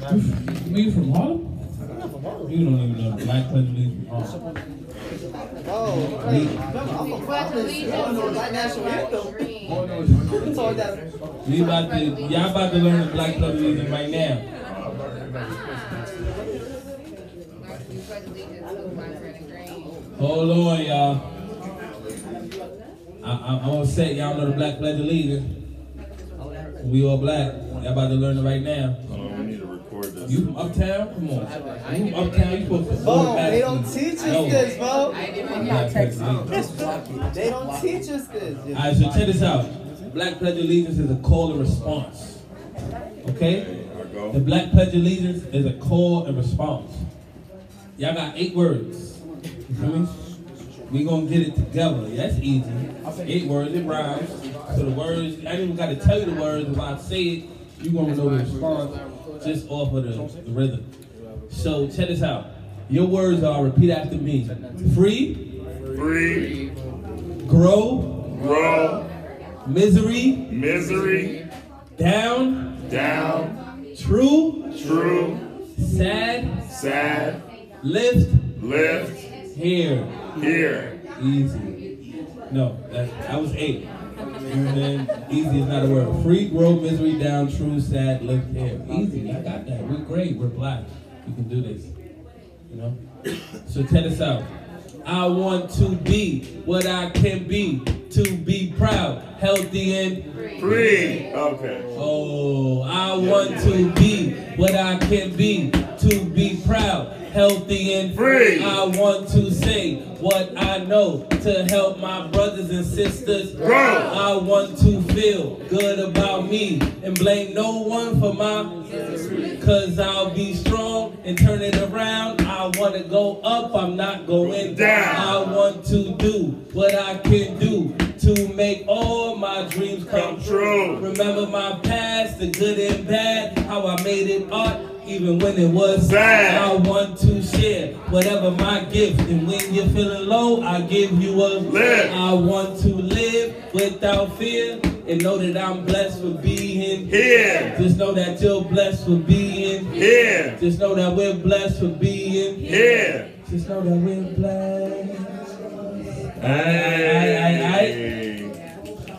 You from Harlem? You don't even know the Black Pledge Harlem. Oh, hey, I'm the Black National Anthem. We about to, y'all about to learn the Black Pledge Allegiance right now. Hold on, y'all. I, I, I'm gonna say y'all know the Black Pledge Allegiance. We all black. Y'all about to learn it right now. Hold on, we need to record this. You from uptown? Come on. You from uptown? You supposed to Bo, go back they don't teach us No. this, Bo. Black Pledge of Allegiance. They don't teach us this. Alright, so check this out. Black Pledge of Allegiance is a call and response. Okay? Okay, I go. The Black Pledge of Allegiance is a call and response. Y'all got eight words. You feel me? We gonna get it together. That's easy. Eight words, it rhymes. So the words, I ain't even gotta tell you the words. If I say it, you gonna know the response just off of the, the rhythm. So check this out. Your words are repeat after me. Free, Free, grow, grow, misery, misery, down, down, true, true, sad, sad, lift, lift, here. here. Easy. No, that, that was eight. Then easy is not a word. Free, grow, misery, down, true, sad, lift, here. Easy. I got that. We're great. We're black. We can do this. You know? So check us out. I want to be what I can be. To be proud, healthy, and Free. Okay. Oh, I want to be what I can be, to be proud, healthy, and Free. I want to say what I know to help my brothers and sisters Grow. I want to feel good about me and blame no one for my cause I'll be strong and turn it around. I want to go up, I'm not going Down. I want to do what I can do to make all my dreams come Come true. Remember my past, the good and bad, how I made it art, even when it was Sad. I want to share whatever my gift, and when you're feeling low, I give you a Live. I want to live without fear, and know that I'm blessed for being Here. Just know that you're blessed for being Here. Just know that we're blessed for being Here. Just know that we're blessed. Hey.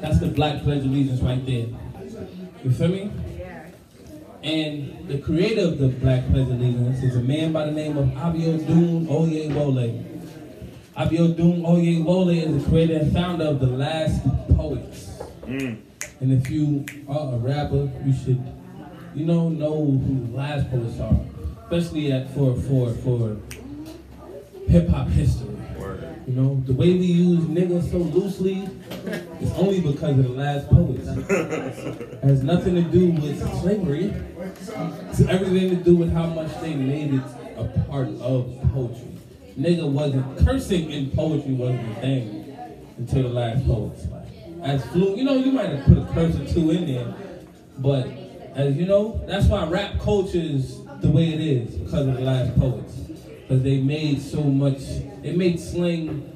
That's the Black Pledge of Allegiance right there. You feel me? And the creator of the Black Allegiance is a man by the name of Abiodun Oyewole. Abiodun Oyewole is the creator and founder of the Last Poets. Mm. And if you are a rapper, you should, you know, know who the Last Poets are, especially at for for for hip hop history. You know, the way we use nigga so loosely is only because of the last poets. It has nothing to do with slavery. It's everything to do with how much they made it a part of poetry. Nigga wasn't cursing in poetry wasn't a thing until the last poets. Like, as flu, you know, you might have put a curse or two in there, but as you know, that's why rap culture is the way it is because of the last poets. Because they made so much, they made slang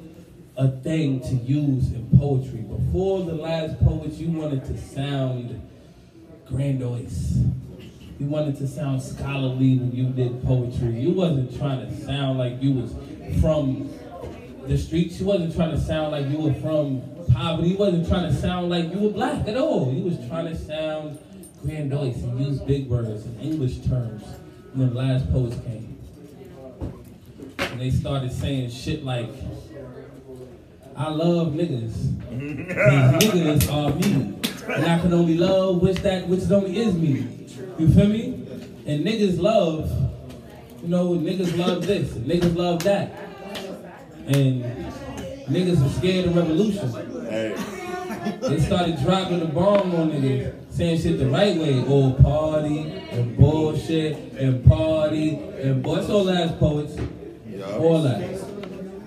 a thing to use in poetry. Before the last poets, you wanted to sound grandiose. You wanted to sound scholarly when you did poetry. You wasn't trying to sound like you was from the streets. You wasn't trying to sound like you were from poverty. You wasn't trying to sound like you were black at all. You was trying to sound grandiose and use big words and English terms. when the last poets came. And they started saying shit like, I love niggas. These niggas are me. And I can only love which that which only is me. You feel me? And niggas love, you know, niggas love this, niggas love that. And niggas are scared of revolution. Hey. They started dropping the bomb on niggas, saying shit the right way. All party and bullshit and party and boy. All last poets. All that.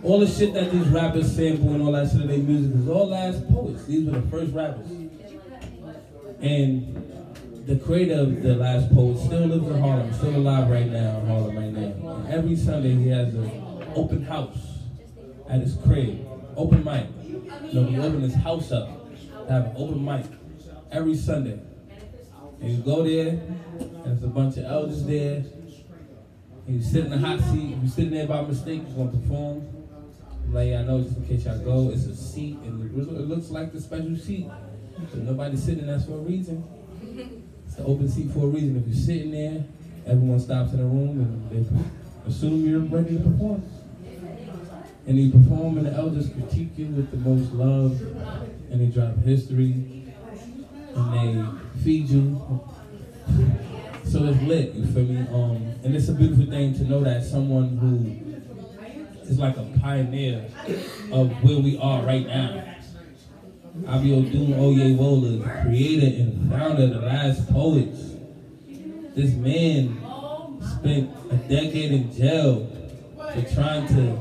All the shit that these rappers sample and all that shit in their music is all last poets. These were the first rappers. And the creator of the last poet still lives in Harlem, still alive right now in Harlem right now. And every Sunday he has an open house at his crib. Open mic. Know, he opened his house up to have an open mic every Sunday. And you go there, and there's a bunch of elders there, you sit in the hot seat. You sitting there by mistake, you're gonna perform. Like I know, just in case y'all go, it's a seat, and it looks- it looks like the special seat. But nobody's sitting there for a reason. It's an open seat for a reason. If you're sitting there, everyone stops in the room and they assume you're ready to perform. And you perform, and the elders critique you with the most love, and they drop history, and they feed you. So it's lit, you feel me? Um, and it's a beautiful thing to know that someone who is like a pioneer of where we are right now. Abiodun Oyewole, creator and founder of the Last Poets. This man spent a decade in jail for trying to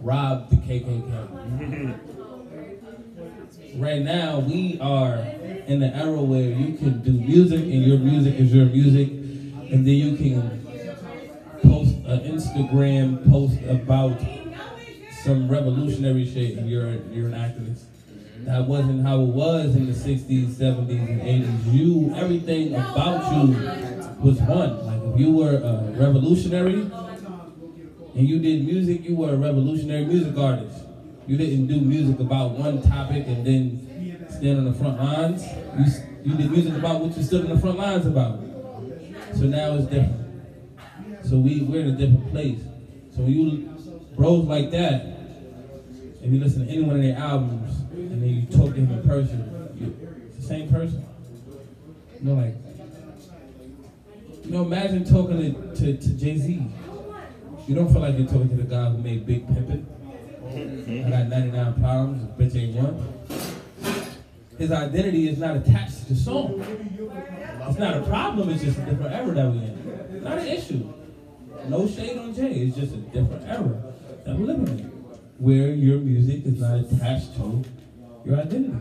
rob the KKK. right now, we are in the era where you can do music and your music is your music, and then you can post an Instagram post about some revolutionary shit and you're you're an activist. That wasn't how it was in the 60s, 70s, and 80s. You, everything about you was one. Like if you were a revolutionary and you did music, you were a revolutionary music artist. You didn't do music about one topic and then stand on the front lines. You, you did music about what you stood on the front lines about. So now it's different. So we, we're in a different place. So when you bros like that, and you listen to any one of their albums, and then you talk to him in person, you, it's the same person. You know, like, you know, imagine talking to, to, to Jay Z. You don't feel like you're talking to the guy who made Big Pimpin'. I got 99 problems, bitch ain't one. His identity is not attached to song. It's not a problem, it's just a different era that we're in. Not an issue. No shade on Jay, it's just a different era that we're living in. Where your music is not attached to your identity.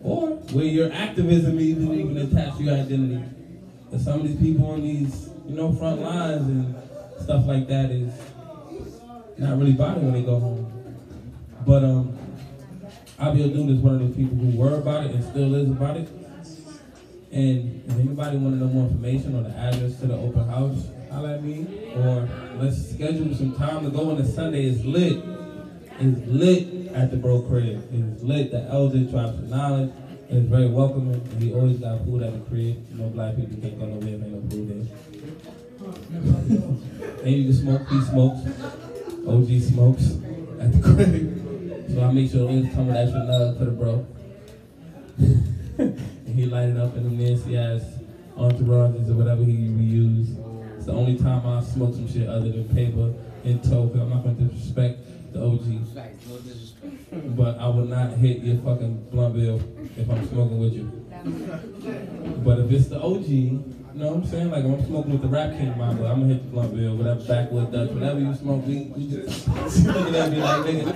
Or where your activism isn't even attached to your identity. But some of these people on these, you know, front lines and stuff like that is not really bothering when they go home. But um Abiodun is one of those people who were about it and still is about it. And if anybody want to know more information on the address to the open house, holla at me. Or let's schedule some time to go on a Sunday. It's lit. It's lit at the bro crib. It's lit. The elder drops the knowledge. And it's very welcoming. And we always got food at the crib. You know, black people can't go nowhere if ain't no food there. and you can smoke. He smokes. OG smokes at the crib. So I make sure always come with extra love for the bro. and he light up in the ass entourages or whatever he reused. It's the only time I smoke some shit other than paper and toke. I'm not gonna disrespect the OG. No disrespect. But I will not hit your fucking blunt bill if I'm smoking with you. But if it's the OG, you know what I'm saying? Like I'm smoking with the Rap King mama, I'm gonna hit the blunt bill, whatever backwood Dutch, whatever you smoke, we, we just looking at me like nigga.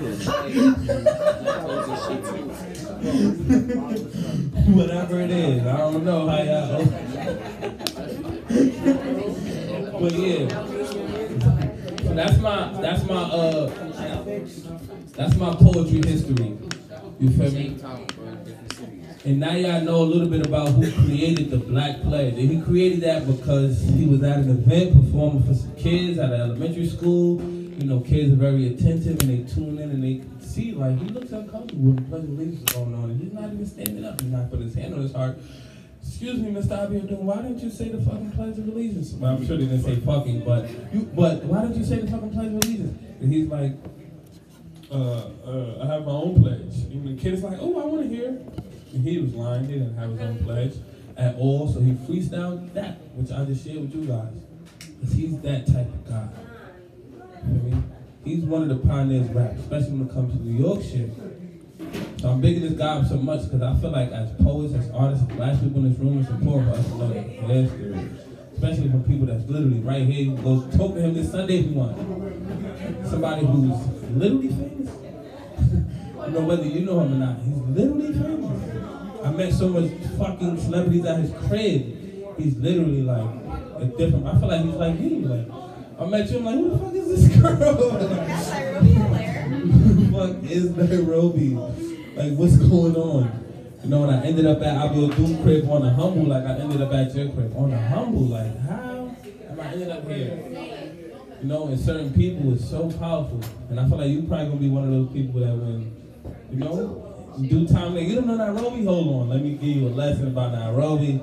whatever it is. I don't know how y'all. but yeah. So that's my that's my uh that's my poetry history. You feel me? Same time, bro, in different cities. And now y'all know a little bit about who created the Black Pledge. And he created that because he was at an event performing for some kids at an elementary school. You know, kids are very attentive and they tune in and they see like he looks uncomfortable of Allegiance is going on and he's not even standing up. He's not putting his hand on his heart. Excuse me, Mr. Abiodun, why didn't you say the fucking Pledge of Allegiance? Well, I'm sure they didn't say fucking, but you, but why didn't you say the fucking Pledge of Allegiance? And he's like, uh, uh, I have my own pledge. And the kid's like, oh, I want to hear. He was lying. He didn't have his own mm-hmm. pledge at all. So he freestyled that, which I just shared with you guys. Because he's that type of guy. You know what I mean? He's one of the pioneers of rap, especially when it comes to New York shit. So I'm bigging this guy up so much because I feel like as poets, as artists, as black people in this room, it's important for us to know that history. Especially from people that's literally right here. You Go talk to him this Sunday if you want. Somebody who's literally famous. I don't know whether you know him or not. He's literally famous. I met so much fucking celebrities at his crib. He's literally like a different. I feel like he's like me. Like I met you. I'm like, who the fuck is this girl? who the fuck is Nairobi? Like, what's going on? You know, and I ended up at Abiodun crib on a humble, like I ended up at your crib on a humble. Like, how am I ended up here? You know, and certain people is so powerful. And I feel like you probably gonna be one of those people that when, you know, in due time, you don't know Nairobi, hold on. Let me give you a lesson about Nairobi.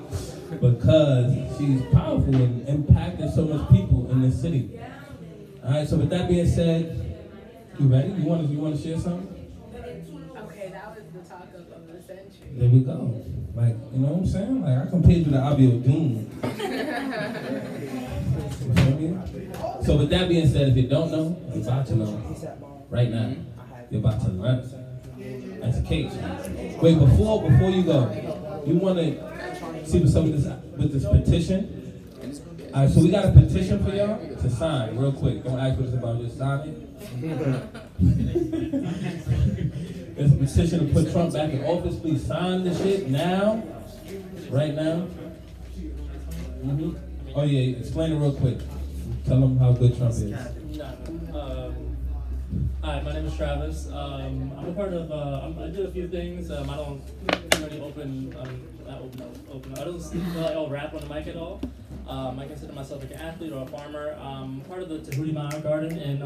Because she's powerful and impacted so much people in this city. Alright, so with that being said, you ready? You wanna you wanna share something? Okay, that was the talk of, of the century. There we go. Like, you know what I'm saying? Like I compared you to Abiodun. You feel? So with that being said, if you don't know, you're about to know right now. You're about to learn. That's the case. Wait, before before you go, you wanna see what's up with this with this petition? Alright, so we got a petition for y'all to sign real quick. Don't ask what it's about, just sign it. There's a petition to put Trump back in office. Please sign the shit now. Right now. hmm Oh yeah, explain it real quick. Tell them how good Trump is. Hi, my name is Travis. Um, I'm a part of. Uh, I do a few things. Um, I don't really open. Um, not open. Open. I don't like all rap on the mic at all. Um, I consider myself like an athlete or a farmer. Um, part of the Tahuti Garden in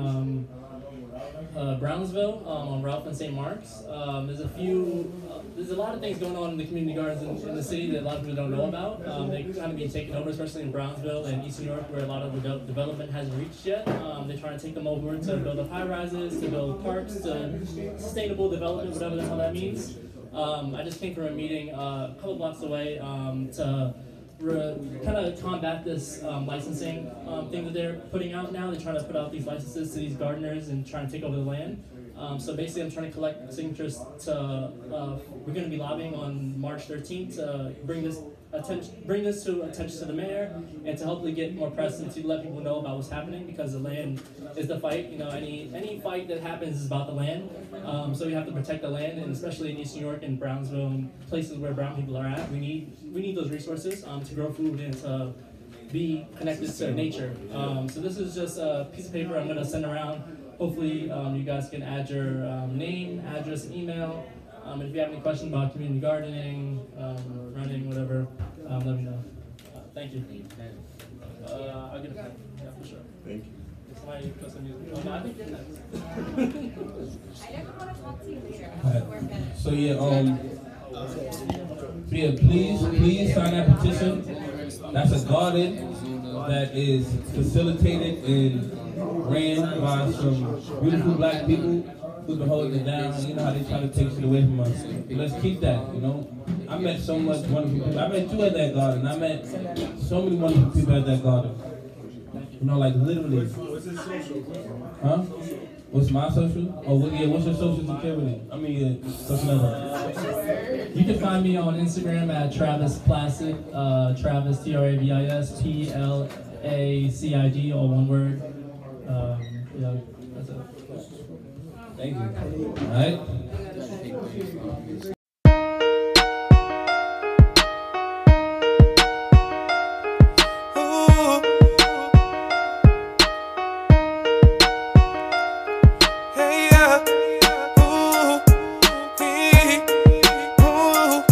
uh, Brownsville um, on Ralph and St. Mark's. Um, there's a few, uh, there's a lot of things going on in the community gardens in, in the city that a lot of people don't know about. Um, they kind of being taken over, especially in Brownsville and East New York, where a lot of the de- development hasn't reached yet. Um, they're trying to take them over to build up high rises, to build parks, to sustainable development, whatever the hell that means. Um, I just came from a meeting uh, a couple blocks away um, to kind of combat this um, licensing um, thing that they're putting out now. They're trying to put out these licenses to these gardeners and trying to take over the land. Um, so basically, I'm trying to collect signatures to. Uh, we're going to be lobbying on March 13th to bring this attention, bring this to attention to the mayor, and to hopefully get more press and to let people know about what's happening because the land is the fight. You know, any any fight that happens is about the land. Um, so we have to protect the land, and especially in East New York and Brownsville and places where brown people are at, we need we need those resources um, to grow food and to be connected to nature. Um, so this is just a piece of paper I'm going to send around. Hopefully, um, you guys can add your um, name, address, email. Um, and if you have any questions about community gardening, um, running, whatever, um, let me know. Uh, thank you. Uh, I'll get a pen. Yeah, for sure. Thank you. Somebody put some music. Oh, no, I think you're next. Alright. So yeah, um, yeah, please, please sign that petition. That's a garden that is facilitated and ran by some beautiful black people who've been holding it down. You know how they try to take shit away from us. Let's keep that, you know. I met so much wonderful people. I met you at that garden. I met so many wonderful people at that garden. You know, like literally. Huh? What's my social? Oh, what, yeah, what's your social security? I mean, uh, social number. You can find me on Instagram at Travis Placid, uh, Travis T R A V I S P L A C I D, all one word. Um, yeah, that's it. Thank you. All right. Ooh. Hey, yeah. Ooh. Hey. Ooh.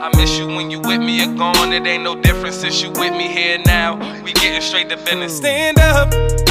I miss you when you with me, you're gone. It ain't no difference since you with me here now. We getting straight to business. Stand up.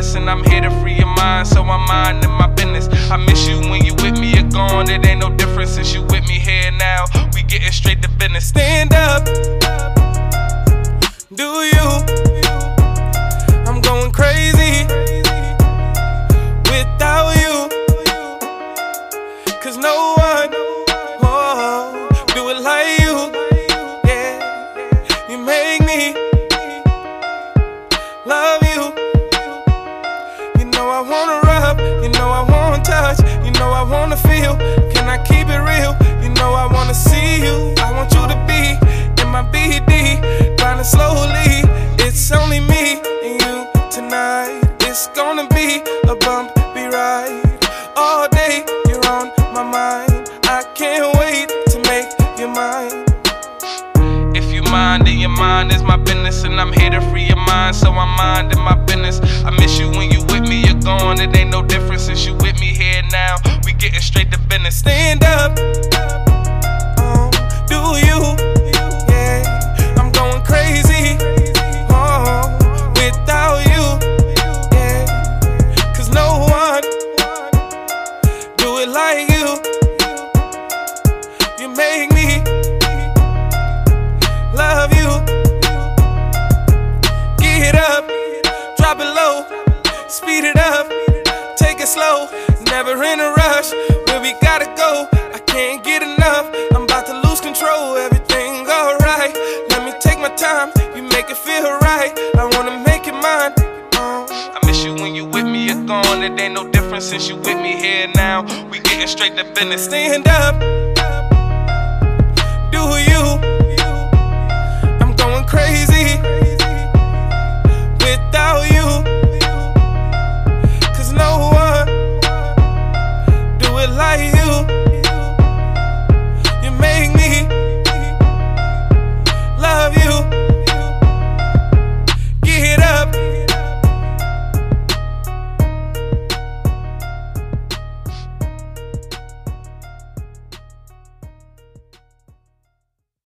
And I'm here to free your mind, so I'm minding my business. I miss you when you with me, you're gone. It ain't no difference since you with me here now. We getting straight to business. Stand up. Do you? I'm going crazy business, and I'm here to free your mind, so I'm minding my business. I miss you when you with me, you're gone. It ain't no difference since you with me here now. We getting straight to business. Stand up. Do you? Speed it up, take it slow. Never in a rush, where we gotta go. I can't get enough. I'm about to lose control. Everything alright. Let me take my time. You make it feel right. I wanna make it mine. Uh, I miss you when you with me. You're gone. It ain't no difference since you with me here now. We getting straight to business. Stand up.